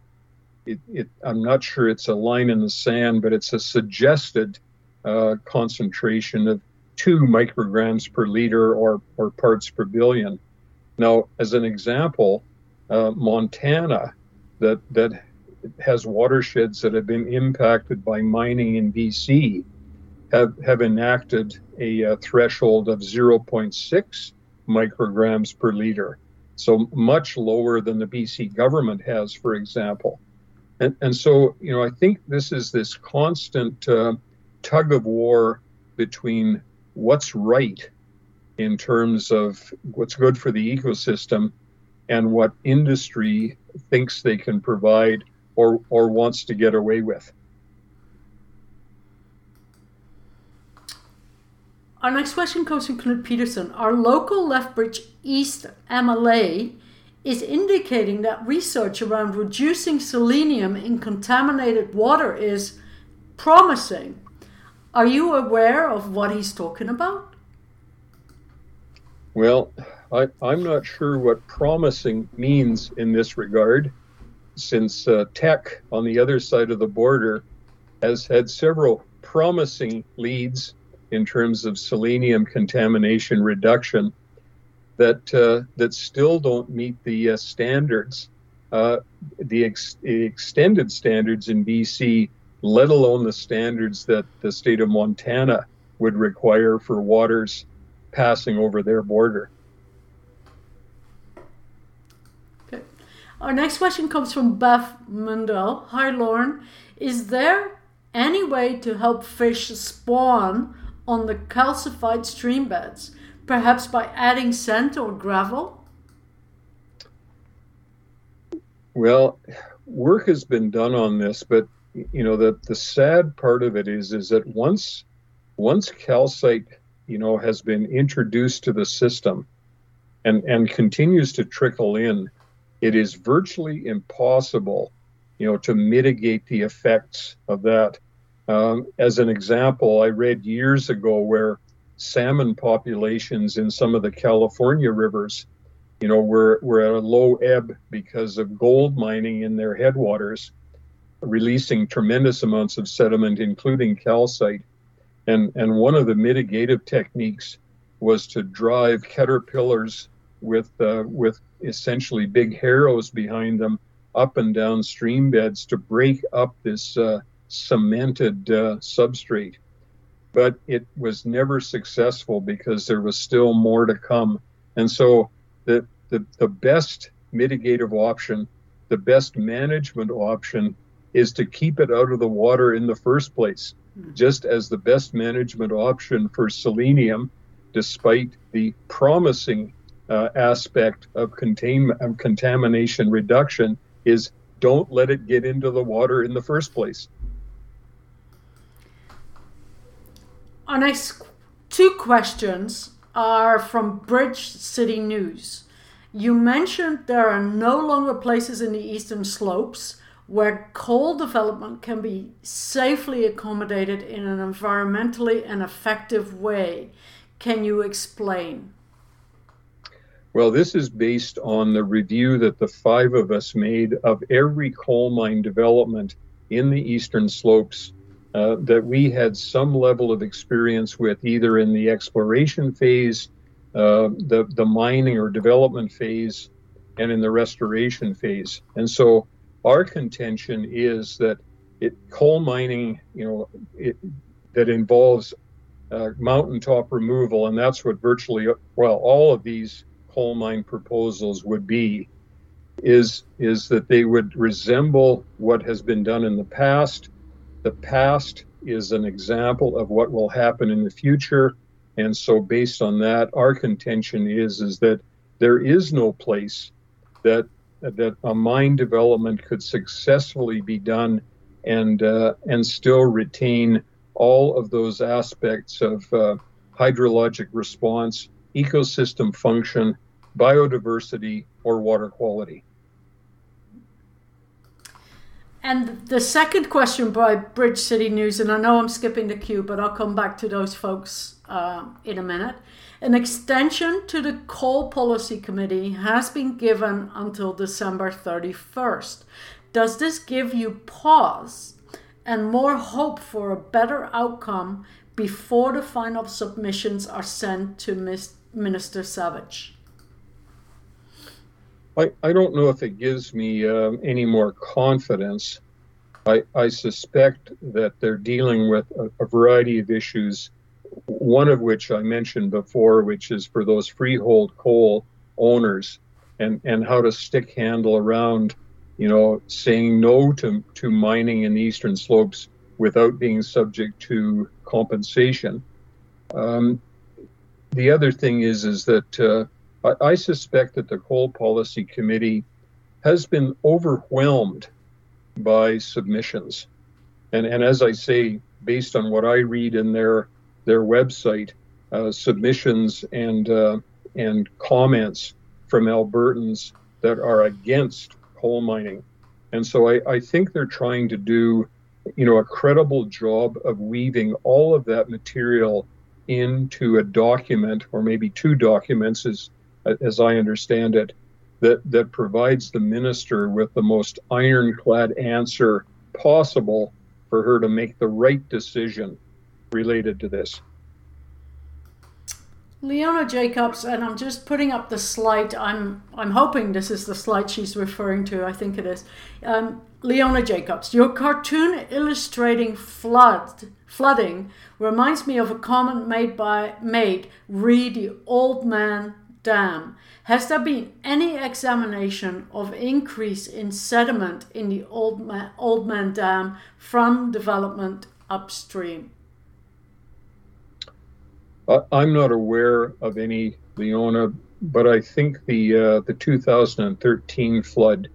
it, it I'm not sure it's a line in the sand, but it's a suggested uh, concentration of two micrograms per liter or, or parts per billion. Now, as an example, uh, Montana, that, that has watersheds that have been impacted by mining in BC, have, have enacted a, a threshold of 0.6 micrograms per liter. So much lower than the BC government has, for example. And, and so, you know, I think this is this constant uh, tug of war between what's right in terms of what's good for the ecosystem and what industry thinks they can provide or, or wants to get away with. Our next question comes from Knut Peterson. Our local Lethbridge East MLA is indicating that research around reducing selenium in contaminated water is promising. Are you aware of what he's talking about? Well, I, am not sure what promising means in this regard, since uh, Teck on the other side of the border has had several promising leads in terms of selenium contamination reduction that uh, that still don't meet the uh, standards, uh, the, ex- extended standards in BC, let alone the standards that the state of Montana would require for waters passing over their border. Okay. Our next question comes from Beth Mundell. Hi, Lorne. Is there any way to help fish spawn on the calcified stream beds? perhaps by adding sand or gravel? Well, work has been done on this, but you know the the sad part of it is is that once once calcite you know has been introduced to the system and and continues to trickle in, it is virtually impossible you know to mitigate the effects of that. Um, as an example, I read years ago where salmon populations in some of the California rivers, you know, were, were at a low ebb because of gold mining in their headwaters, releasing tremendous amounts of sediment, including calcite. And, and one of the mitigative techniques was to drive caterpillars with, uh, with essentially big harrows behind them up and down stream beds to break up this uh, cemented uh, substrate but it was never successful because there was still more to come. And so the, the, the best mitigative option, the best management option is to keep it out of the water in the first place, mm-hmm. just as the best management option for selenium, despite the promising uh, aspect of, contain, of contamination reduction, is don't let it get into the water in the first place. Our next two questions are from Bridge City News. You mentioned there are no longer places in the eastern slopes where coal development can be safely accommodated in an environmentally and effective way. Can you explain? Well, this is based on the review that the five of us made of every coal mine development in the eastern slopes uh, that we had some level of experience with either in the exploration phase, uh, the, the mining or development phase, and in the restoration phase. And so our contention is that it coal mining, you know, it, that involves uh, mountaintop removal, and that's what virtually well all of these coal mine proposals would be, is is that they would resemble what has been done in the past the past is an example of what will happen in the future. And so based on that, our contention is is that there is no place that that a mine development could successfully be done and uh, and still retain all of those aspects of uh, hydrologic response, ecosystem function, biodiversity, or water quality. And the second question by Bridge City News, and I know I'm skipping the queue, but I'll come back to those folks uh, in a minute. An extension to the Coal Policy Committee has been given until December 31st. Does this give you pause and more hope for a better outcome before the final submissions are sent to Minister Savage? I, I don't know if it gives me uh, any more confidence. I, I suspect that they're dealing with a, a, variety of issues, one of which I mentioned before, which is for those freehold coal owners and, and how to stick handle around, you know, saying no to, to mining in the eastern slopes without being subject to compensation. Um, the other thing is is that uh, I, I suspect that the Coal Policy Committee has been overwhelmed by submissions. And, and as I say, based on what I read in their their website, uh, submissions and uh, and comments from Albertans that are against coal mining, and so I, I think they're trying to do, you know, a credible job of weaving all of that material into a document or maybe two documents, as as I understand it, that that provides the minister with the most ironclad answer possible for her to make the right decision related to this. Leona Jacobs, and I'm just putting up the slide. I'm I'm hoping this is the slide she's referring to. I think it is. Um, Leona Jacobs, your cartoon illustrating flood flooding reminds me of a comment made by made re the Oldman Dam. Has there been any examination of increase in sediment in the Old Man, Oldman Dam from development upstream? I'm not aware of any, Leona, but I think the uh, the 2013 flood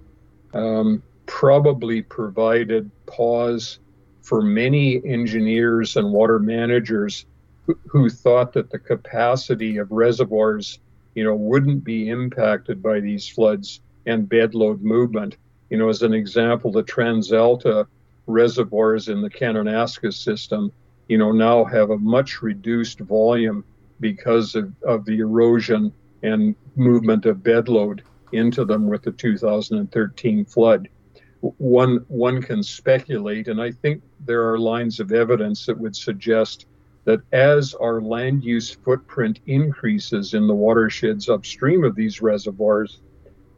um, probably provided pause for many engineers and water managers who, who thought that the capacity of reservoirs, you know, wouldn't be impacted by these floods and bedload movement. You know, as an example, the TransAlta reservoirs in the Kananaskis system you know, now have a much reduced volume because of, of the erosion and movement of bedload into them with the 2013 flood. One one can speculate, and I think there are lines of evidence that would suggest that as our land use footprint increases in the watersheds upstream of these reservoirs,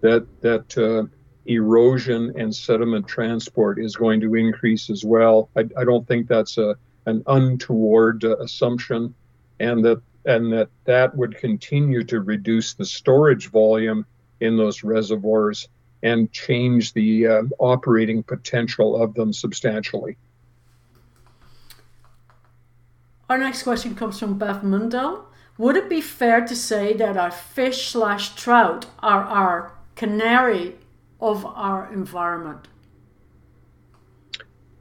that that uh, erosion and sediment transport is going to increase as well. I, I don't think that's a an untoward uh, assumption, and that and that that would continue to reduce the storage volume in those reservoirs and change the uh, operating potential of them substantially. Our next question comes from Beth Mundell. Would it be fair to say that our fish slash trout are our canary of our environment?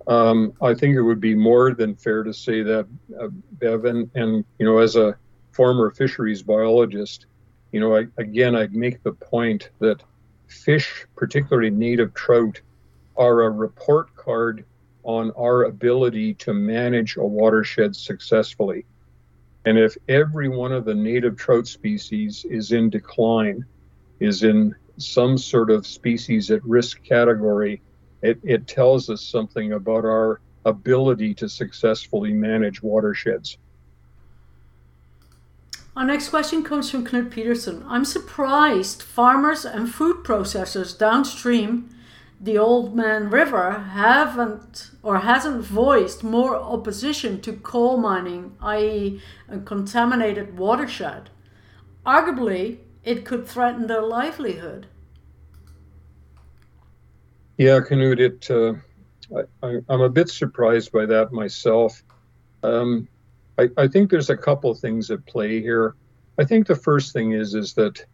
Um, I think it would be more than fair to say that, uh, Bevan, and you know, as a former fisheries biologist, you know, I, again, I'd make the point that fish, particularly native trout, are a report card on our ability to manage a watershed successfully. And if every one of the native trout species is in decline, is in some sort of species at risk category, it, it tells us something about our ability to successfully manage watersheds. Our next question comes from Knut Peterson. I'm surprised farmers and food processors downstream the Oldman River haven't or hasn't voiced more opposition to coal mining, i.e., a contaminated watershed. Arguably, it could threaten their livelihood. Yeah, Knut, it, uh, I, am a bit surprised by that myself. Um, I, I, think there's a couple things at play here. I think the first thing is is that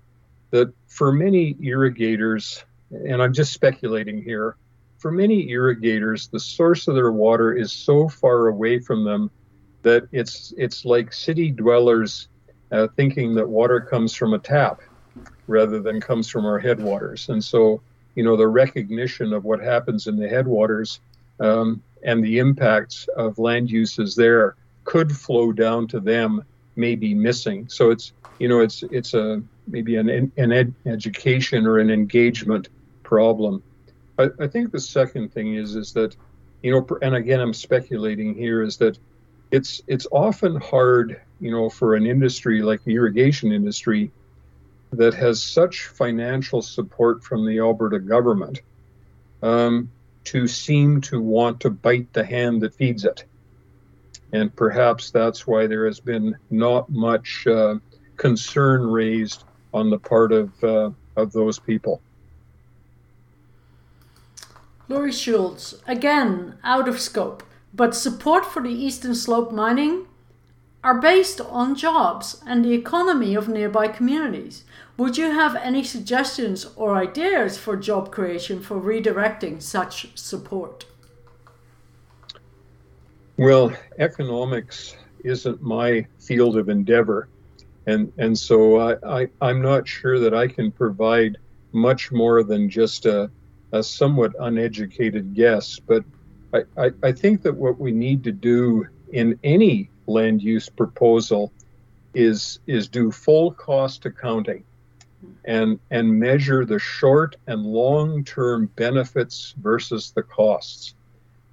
that for many irrigators, and I'm just speculating here, for many irrigators, the source of their water is so far away from them that it's it's like city dwellers uh, thinking that water comes from a tap rather than comes from our headwaters, and so you know, the recognition of what happens in the headwaters um, and the impacts of land uses there could flow down to them may be missing. So it's, you know, it's it's a maybe an an ed- education or an engagement problem. I, I think the second thing is is that, you know, and again I'm speculating here is that it's it's often hard, you know, for an industry like the irrigation industry that has such financial support from the Alberta government um, to seem to want to bite the hand that feeds it. And perhaps that's why there has been not much uh, concern raised on the part of, uh, of those people. Laurie Schultz, again, out of scope, but support for the Eastern Slope mining are based on jobs and the economy of nearby communities. Would you have any suggestions or ideas for job creation for redirecting such support? Well, economics isn't my field of endeavor, and and so I, I I'm not sure that I can provide much more than just a, a somewhat uneducated guess. But I, I, I think that what we need to do in any land use proposal is is do full cost accounting and and measure the short and long term benefits versus the costs.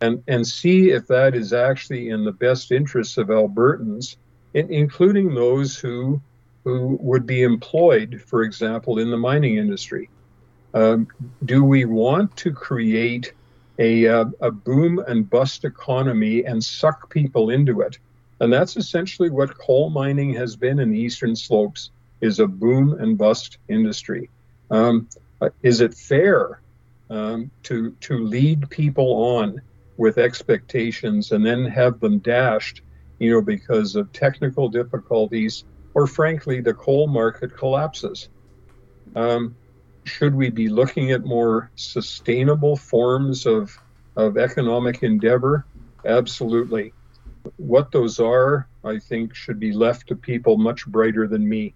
And and see if that is actually in the best interests of Albertans including those who who would be employed for example in the mining industry. Um, do we want to create a, uh, a boom and bust economy and suck people into it and that's essentially what coal mining has been in the eastern slopes is a boom and bust industry. Um, uh, is it fair um, to to lead people on with expectations and then have them dashed, you know, because of technical difficulties or frankly the coal market collapses? Um, should we be looking at more sustainable forms of of economic endeavor? Absolutely what those are, I think, should be left to people much brighter than me.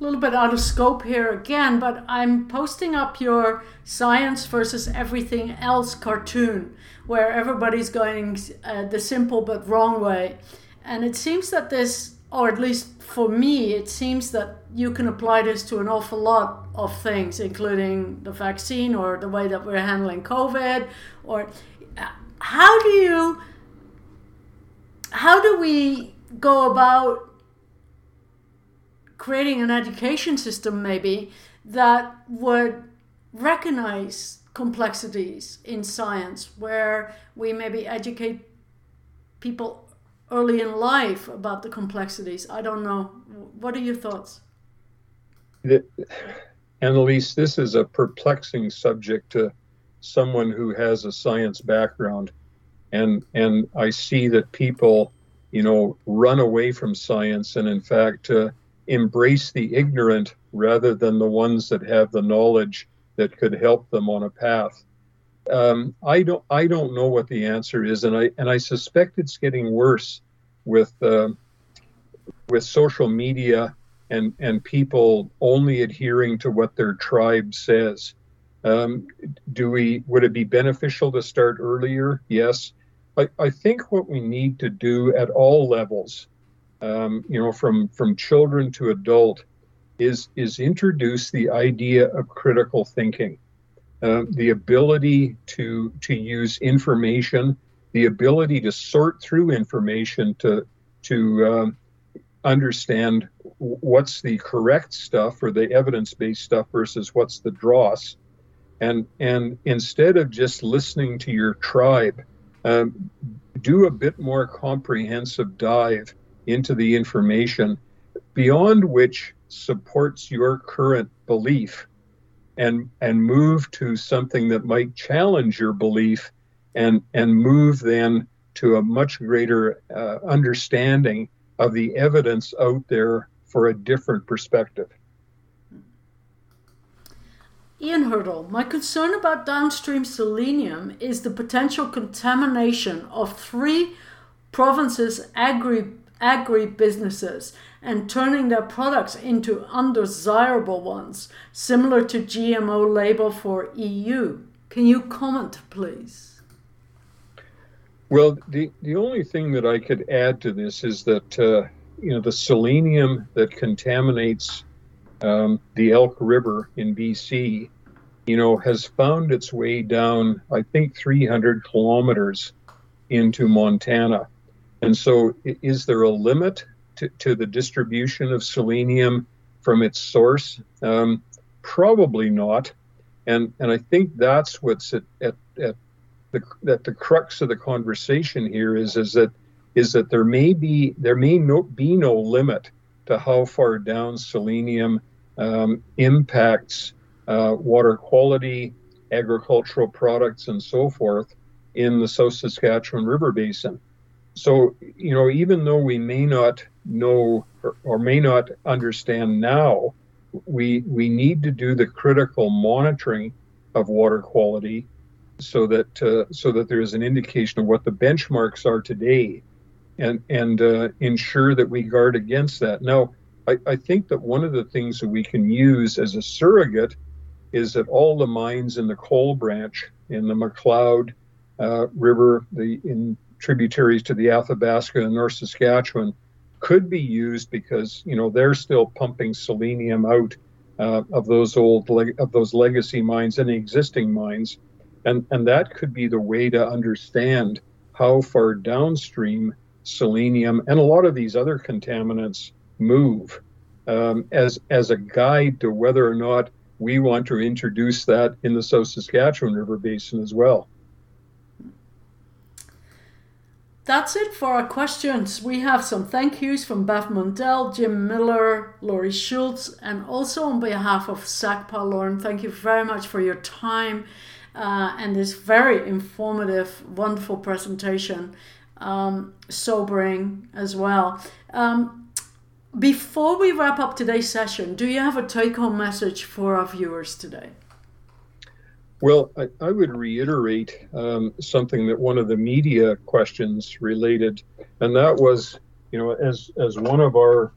A little bit out of scope here again, but I'm posting up your science versus everything else cartoon where everybody's going uh, the simple but wrong way. And it seems that this, or at least for me, it seems that you can apply this to an awful lot of things, including the vaccine or the way that we're handling COVID, or uh, how do you, how do we go about creating an education system maybe that would recognize complexities in science where we maybe educate people early in life about the complexities. I don't know. What are your thoughts? The, Annalise, this is a perplexing subject to someone who has a science background. And, and I see that people, you know, run away from science and, in fact, uh, embrace the ignorant rather than the ones that have the knowledge that could help them on a path. Um, I don't I don't know what the answer is, and I and I suspect it's getting worse with uh, with social media and and people only adhering to what their tribe says. Um, do we would it be beneficial to start earlier? Yes. I, I think what we need to do at all levels, um, you know, from from children to adult, is is introduce the idea of critical thinking. Uh, the ability to to use information, the ability to sort through information to to um, understand what's the correct stuff or the evidence-based stuff versus what's the dross, and and instead of just listening to your tribe, um, do a bit more comprehensive dive into the information beyond which supports your current belief and and move to something that might challenge your belief and and move then to a much greater uh, understanding of the evidence out there for a different perspective. Ian Hurdle, my concern about downstream selenium is the potential contamination of three provinces' agri agri businesses and turning their products into undesirable ones, similar to GMO label for EU. Can you comment, please? Well, the, the only thing that I could add to this is that uh, you know the selenium that contaminates um, the Elk River in BC, you know, has found its way down, I think, 300 kilometers into Montana. And so, is there a limit to, to the distribution of selenium from its source? Um, probably not. And, and I think that's what's at, at, at the, that the crux of the conversation here is, is that is that there may be there may no, be no limit to how far down selenium um, impacts uh, water quality, agricultural products, and so forth in the South Saskatchewan River Basin. So, you know, even though we may not know or, or may not understand now, we we need to do the critical monitoring of water quality so that uh, so that there is an indication of what the benchmarks are today, and and uh, ensure that we guard against that. Now, I, I think that one of the things that we can use as a surrogate is that all the mines in the coal branch in the McLeod uh, River, the in tributaries to the Athabasca and North Saskatchewan, could be used because you know they're still pumping selenium out uh, of those old of those legacy mines and existing mines, and and that could be the way to understand how far downstream selenium and a lot of these other contaminants move um, as as a guide to whether or not we want to introduce that in the South Saskatchewan River Basin as well. That's it for our questions. We have some thank yous from Beth Mundell, Jim Miller, Laurie Schultz, and also on behalf of SACPA, Lorne, thank you very much for your time uh, and this very informative, wonderful presentation, um, sobering as well. Um, before we wrap up today's session, do you have a take home message for our viewers today? Well, I, I would reiterate um, something that one of the media questions related, and that was, you know, as as one of our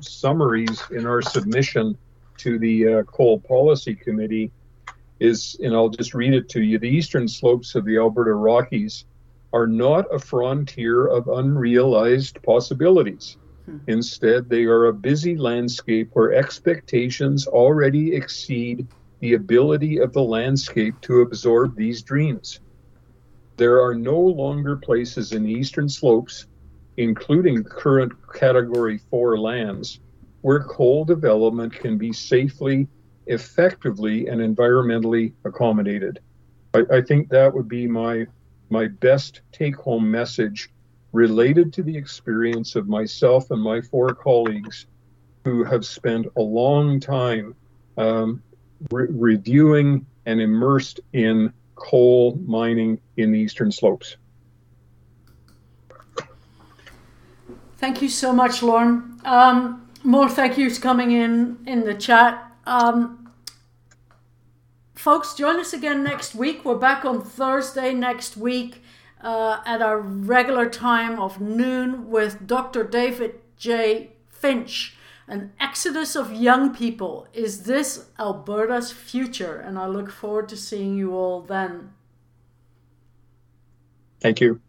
summaries in our submission to the uh, Coal Policy Committee is, and I'll just read it to you: the eastern slopes of the Alberta Rockies are not a frontier of unrealized possibilities. Hmm. Instead, they are a busy landscape where expectations already exceed the ability of the landscape to absorb these dreams. There are no longer places in eastern slopes, including current Category 4 lands, where coal development can be safely, effectively, and environmentally accommodated. I, I think that would be my, my best take home message related to the experience of myself and my four colleagues who have spent a long time um, re- reviewing and immersed in coal mining in the eastern slopes. Thank you so much, Lorne. Um, more thank yous coming in in the chat. Um, folks, join us again next week. We're back on Thursday next week uh, at our regular time of noon with Dr. David J. Finch an exodus of young people. Is this Alberta's future? And I look forward to seeing you all then. Thank you.